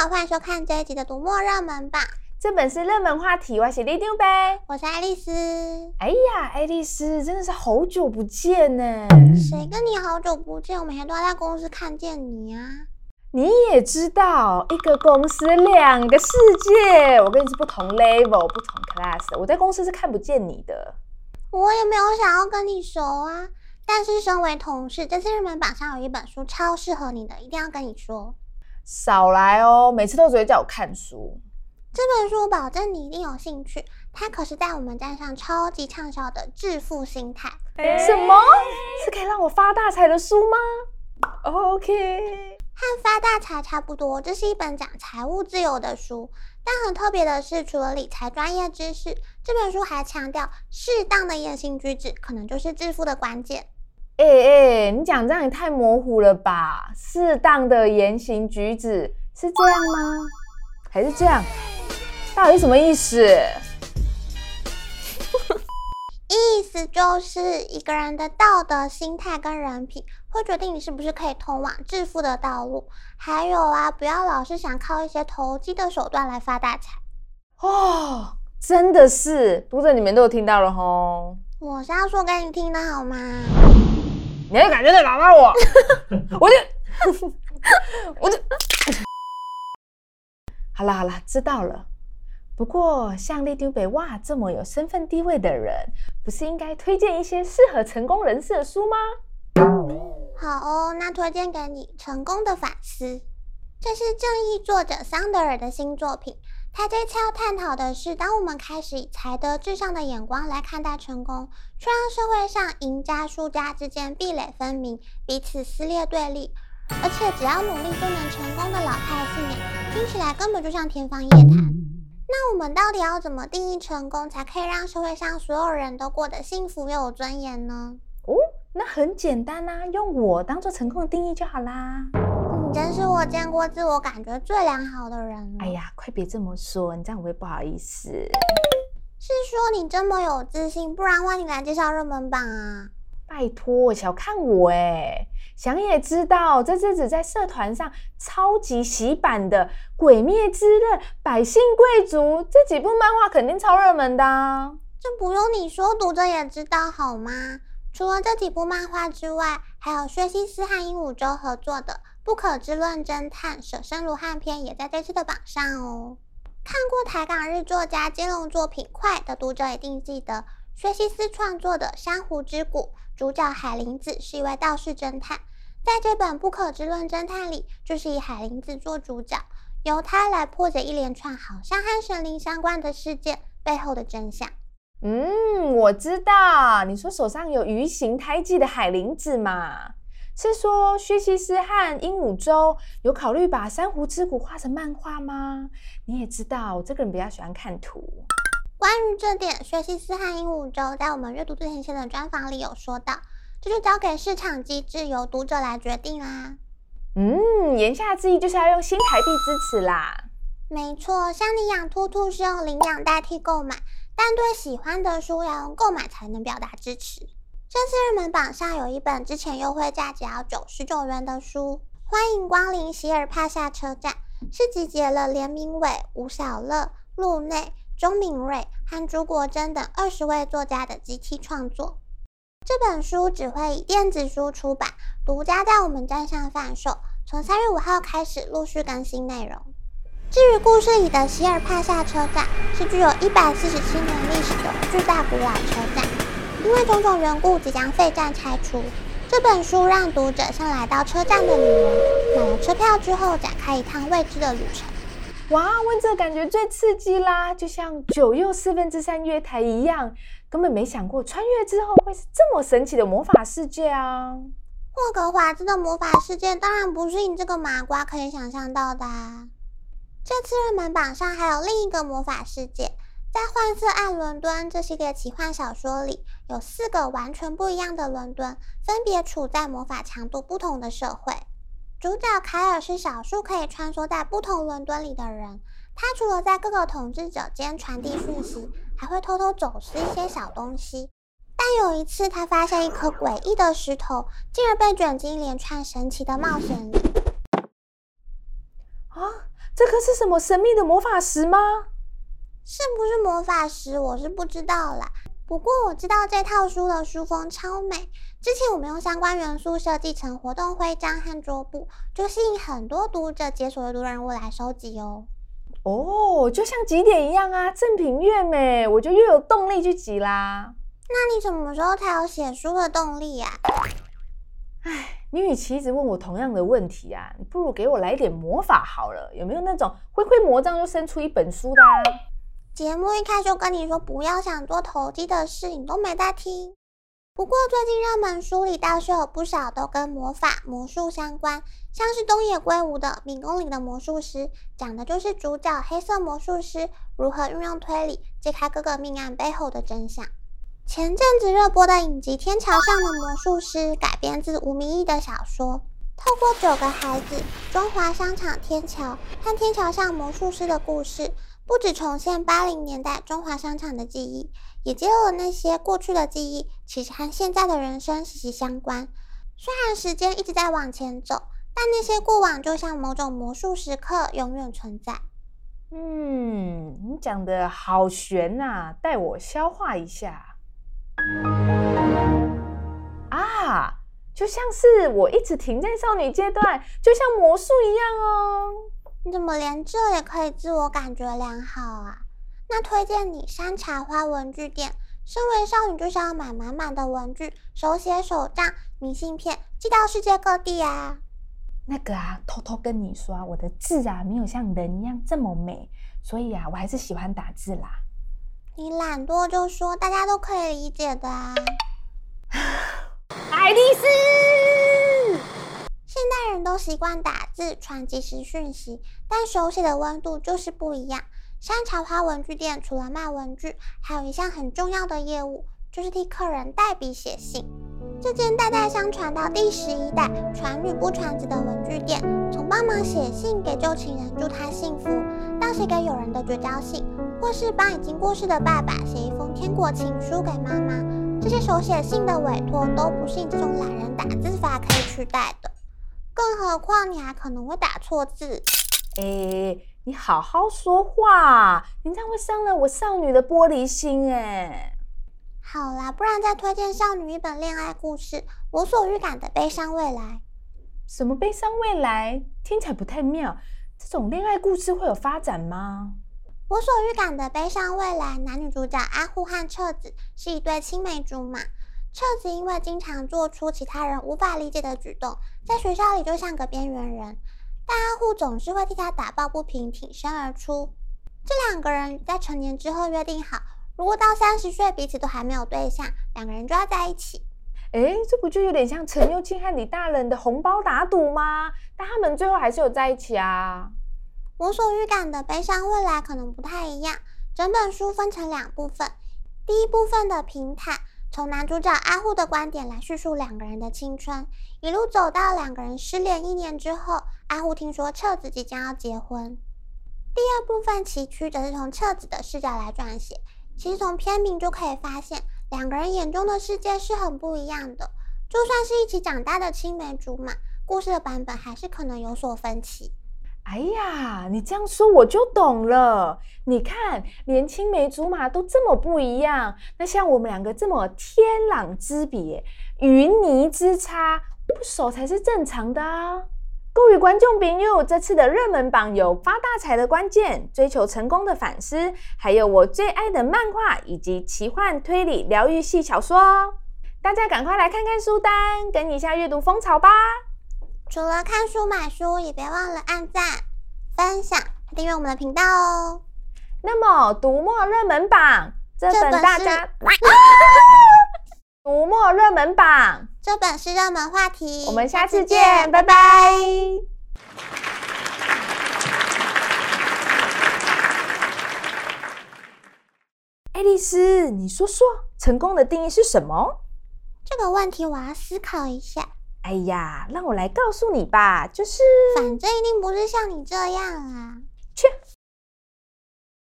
好，欢迎收看这一集的读墨热门榜。这本是热门话题，我是里长伯，我是爱丽丝。哎呀，爱丽丝真的是好久不见呢！谁跟你好久不见？我每天都要在公司看见你啊。你也知道，一个公司两个世界，我跟你是不同 level、不同 class，我在公司是看不见你的。我也没有想要跟你熟啊，但是身为同事，这次热门榜上有一本书超适合你的，一定要跟你说。少来哦，每次都只会叫我看书。这本书我保证你一定有兴趣，它可是在我们站上超级畅销的《致富心态》。什么？是可以让我发大财的书吗？OK，和发大财差不多，这是一本讲财务自由的书。但很特别的是，除了理财专业知识，这本书还强调适当的言行举止可能就是致富的关键。哎哎，你讲这样也太模糊了吧？适当的言行举止是这样吗？还是这样？到底什么意思？意思就是一个人的道德、心态跟人品，会决定你是不是可以通往致富的道路。还有啊，不要老是想靠一些投机的手段来发大财。哦，真的是，读者你们都有听到了吼。我是要说给你听的好吗？你还敢在打骂我？我就，我就，好了好了，知道了。不过，像里长伯哇这么有身份地位的人，不是应该推荐一些适合成功人士的书吗？好哦，那推荐给你《成功的反思》，这是正义作者桑德尔的新作品。他这次要探讨的是，当我们开始以才德至上的眼光来看待成功，却让社会上赢家输家之间壁垒分明，彼此撕裂对立，而且只要努力就能成功的老派信仰，听起来根本就像天方夜谭。那我们到底要怎么定义成功，才可以让社会上所有人都过得幸福又有尊严呢？哦，那很简单啊，用我当做成功的定义就好啦。你真是我见过自我感觉最良好的人了。哎呀，快别这么说，你这样我会不好意思。是说你这么有自信，不然换你来介绍热门榜啊？拜托，小看我哎！想也知道，这阵子在社团上超级洗版的《鬼灭之刃》《百姓贵族》这几部漫画肯定超热门的啊。这不用你说，读者也知道好吗？除了这几部漫画之外，还有薛西斯和鹦鹉洲合作的《不可知论侦探舍生如汉篇》也在这次的榜上哦。看过台港日作家兼容作品《快》的读者一定记得，薛西斯创作的《珊瑚之谷》，主角海林子是一位道士侦探。在这本《不可知论侦探》里，就是以海林子做主角，由他来破解一连串好像和神灵相关的事件背后的真相。嗯，我知道，你说手上有鱼形胎记的海灵子嘛？是说薛西斯和鹦鹉洲有考虑把《珊瑚之谷》画成漫画吗？你也知道，我这个人比较喜欢看图。关于这点，薛西斯和鹦鹉洲在我们阅读最前线的专访里有说到。这就交给市场机制，由读者来决定啦。嗯，言下之意就是要用新台币支持啦。没错，像你养兔兔是用领养代替购买，但对喜欢的书要用购买才能表达支持。这次热门榜上有一本之前优惠价只要九十九元的书，欢迎光临席尔帕夏车站，是集结了连名伟、吴晓乐、陆内、钟敏瑞和朱国珍等二十位作家的集体创作。这本书只会以电子书出版，独家在我们站上贩售。从三月五号开始陆续更新内容。至于故事里的席尔帕夏车站，是具有一百四十七年历史的巨大古老车站，因为种种缘故即将废站拆除。这本书让读者像来到车站的旅人，买了车票之后展开一趟未知的旅程。哇，问这感觉最刺激啦，就像九又四分之三月台一样。根本没想过穿越之后会是这么神奇的魔法世界啊！霍格华兹的魔法世界当然不是你这个麻瓜可以想象到的啊。这次热门榜上还有另一个魔法世界，在《幻色暗伦敦》这系列奇幻小说里，有四个完全不一样的伦敦，分别处在魔法强度不同的社会。主角凯尔是少数可以穿梭在不同伦敦里的人。他除了在各个统治者间传递讯息，还会偷偷走私一些小东西。但有一次，他发现一颗诡异的石头，进而被卷进一连串神奇的冒险里。啊，这个是什么神秘的魔法石吗？是不是魔法石？我是不知道啦。不过我知道这套书的书封超美。之前我们用相关元素设计成活动徽章和桌布，就吸引很多读者解锁阅读任务来收集哦。哦，就像集点一样啊！赠品越美，我就越有动力去集啦。那你什么时候才有写书的动力呀？唉，你与其一直问我同样的问题啊，你不如给我来点魔法好了。有没有那种挥挥魔杖就生出一本书的啊？节目一开就跟你说不要想做投机的事，你都没在听。不过最近热门书里倒是有不少都跟魔法、魔术相关，像是东野圭吾的《迷宫里的魔术师》，讲的就是主角黑色魔术师如何运用推理揭开各个命案背后的真相。前阵子热播的影集《天桥上的魔术师》改编自吴明益的小说，透过九个孩子、中华商场天桥和天桥上魔术师的故事。不止重现八零年代中华商场的记忆，也揭露了那些过去的记忆其实和现在的人生息息相关。虽然时间一直在往前走，但那些过往就像某种魔术时刻，永远存在。嗯，你讲的好悬呐，带我消化一下。啊，就像是我一直停在少女阶段，就像魔术一样哦。你怎么连这也可以自我感觉良好啊？那推荐你山茶花文具店。身为少女，就是要买满满的文具，手写手账、明信片，寄到世界各地啊。那个啊，偷偷跟你说啊，我的字啊，没有像人一样这么美，所以啊，我还是喜欢打字啦。你懒惰就说，大家都可以理解的啊。爱丽丝。现代人都习惯打字传即时讯息，但手写的温度就是不一样。山茶花文具店除了卖文具，还有一项很重要的业务，就是替客人代笔写信。这间代代相传到第十一代传女不传子的文具店，从帮忙写信给旧情人祝他幸福，到写给友人的绝交信，或是帮已经过世的爸爸写一封天国情书给妈妈，这些手写信的委托都不是你这种懒人打字法可以取代的。更何况你还可能会打错字，哎，你好好说话，你这样会伤了我少女的玻璃心哎。好啦，不然再推荐少女一本恋爱故事《我所预感的悲伤未来》。什么悲伤未来？听起来不太妙。这种恋爱故事会有发展吗？《我所预感的悲伤未来》男女主角阿护和彻子是一对青梅竹马。彻子因为经常做出其他人无法理解的举动，在学校里就像个边缘人。但阿护总是会替他打抱不平，挺身而出。这两个人在成年之后约定好，如果到三十岁彼此都还没有对象，两个人就要在一起。诶，这不就有点像陈又青和李大人的红包打赌吗？但他们最后还是有在一起啊。我所预感的悲伤未来可能不太一样。整本书分成两部分，第一部分的平坦。从男主角阿户的观点来叙述两个人的青春，一路走到两个人失联一年之后，阿户听说彻子即将要结婚。第二部分崎岖则是从彻子的视角来撰写。其实从片名就可以发现，两个人眼中的世界是很不一样的。就算是一起长大的青梅竹马，故事的版本还是可能有所分歧。哎呀，你这样说我就懂了。你看，连青梅竹马都这么不一样，那像我们两个这么天壤之别、云泥之差，不熟才是正常的啊！各位观众朋友，这次的热门榜有发大财的关键、追求成功的反思，还有我最爱的漫画以及奇幻推理疗愈系小说。大家赶快来看看书单，跟一下阅读风潮吧！除了看书买书，也别忘了按赞、分享、订阅我们的频道哦。那么，读墨热门榜这本大家，读墨热门榜这本是热门话题。我们下次见，拜拜。爱丽丝，你说说，成功的定义是什么？这个问题我要思考一下。哎呀，让我来告诉你吧，就是，反正一定不是像你这样啊。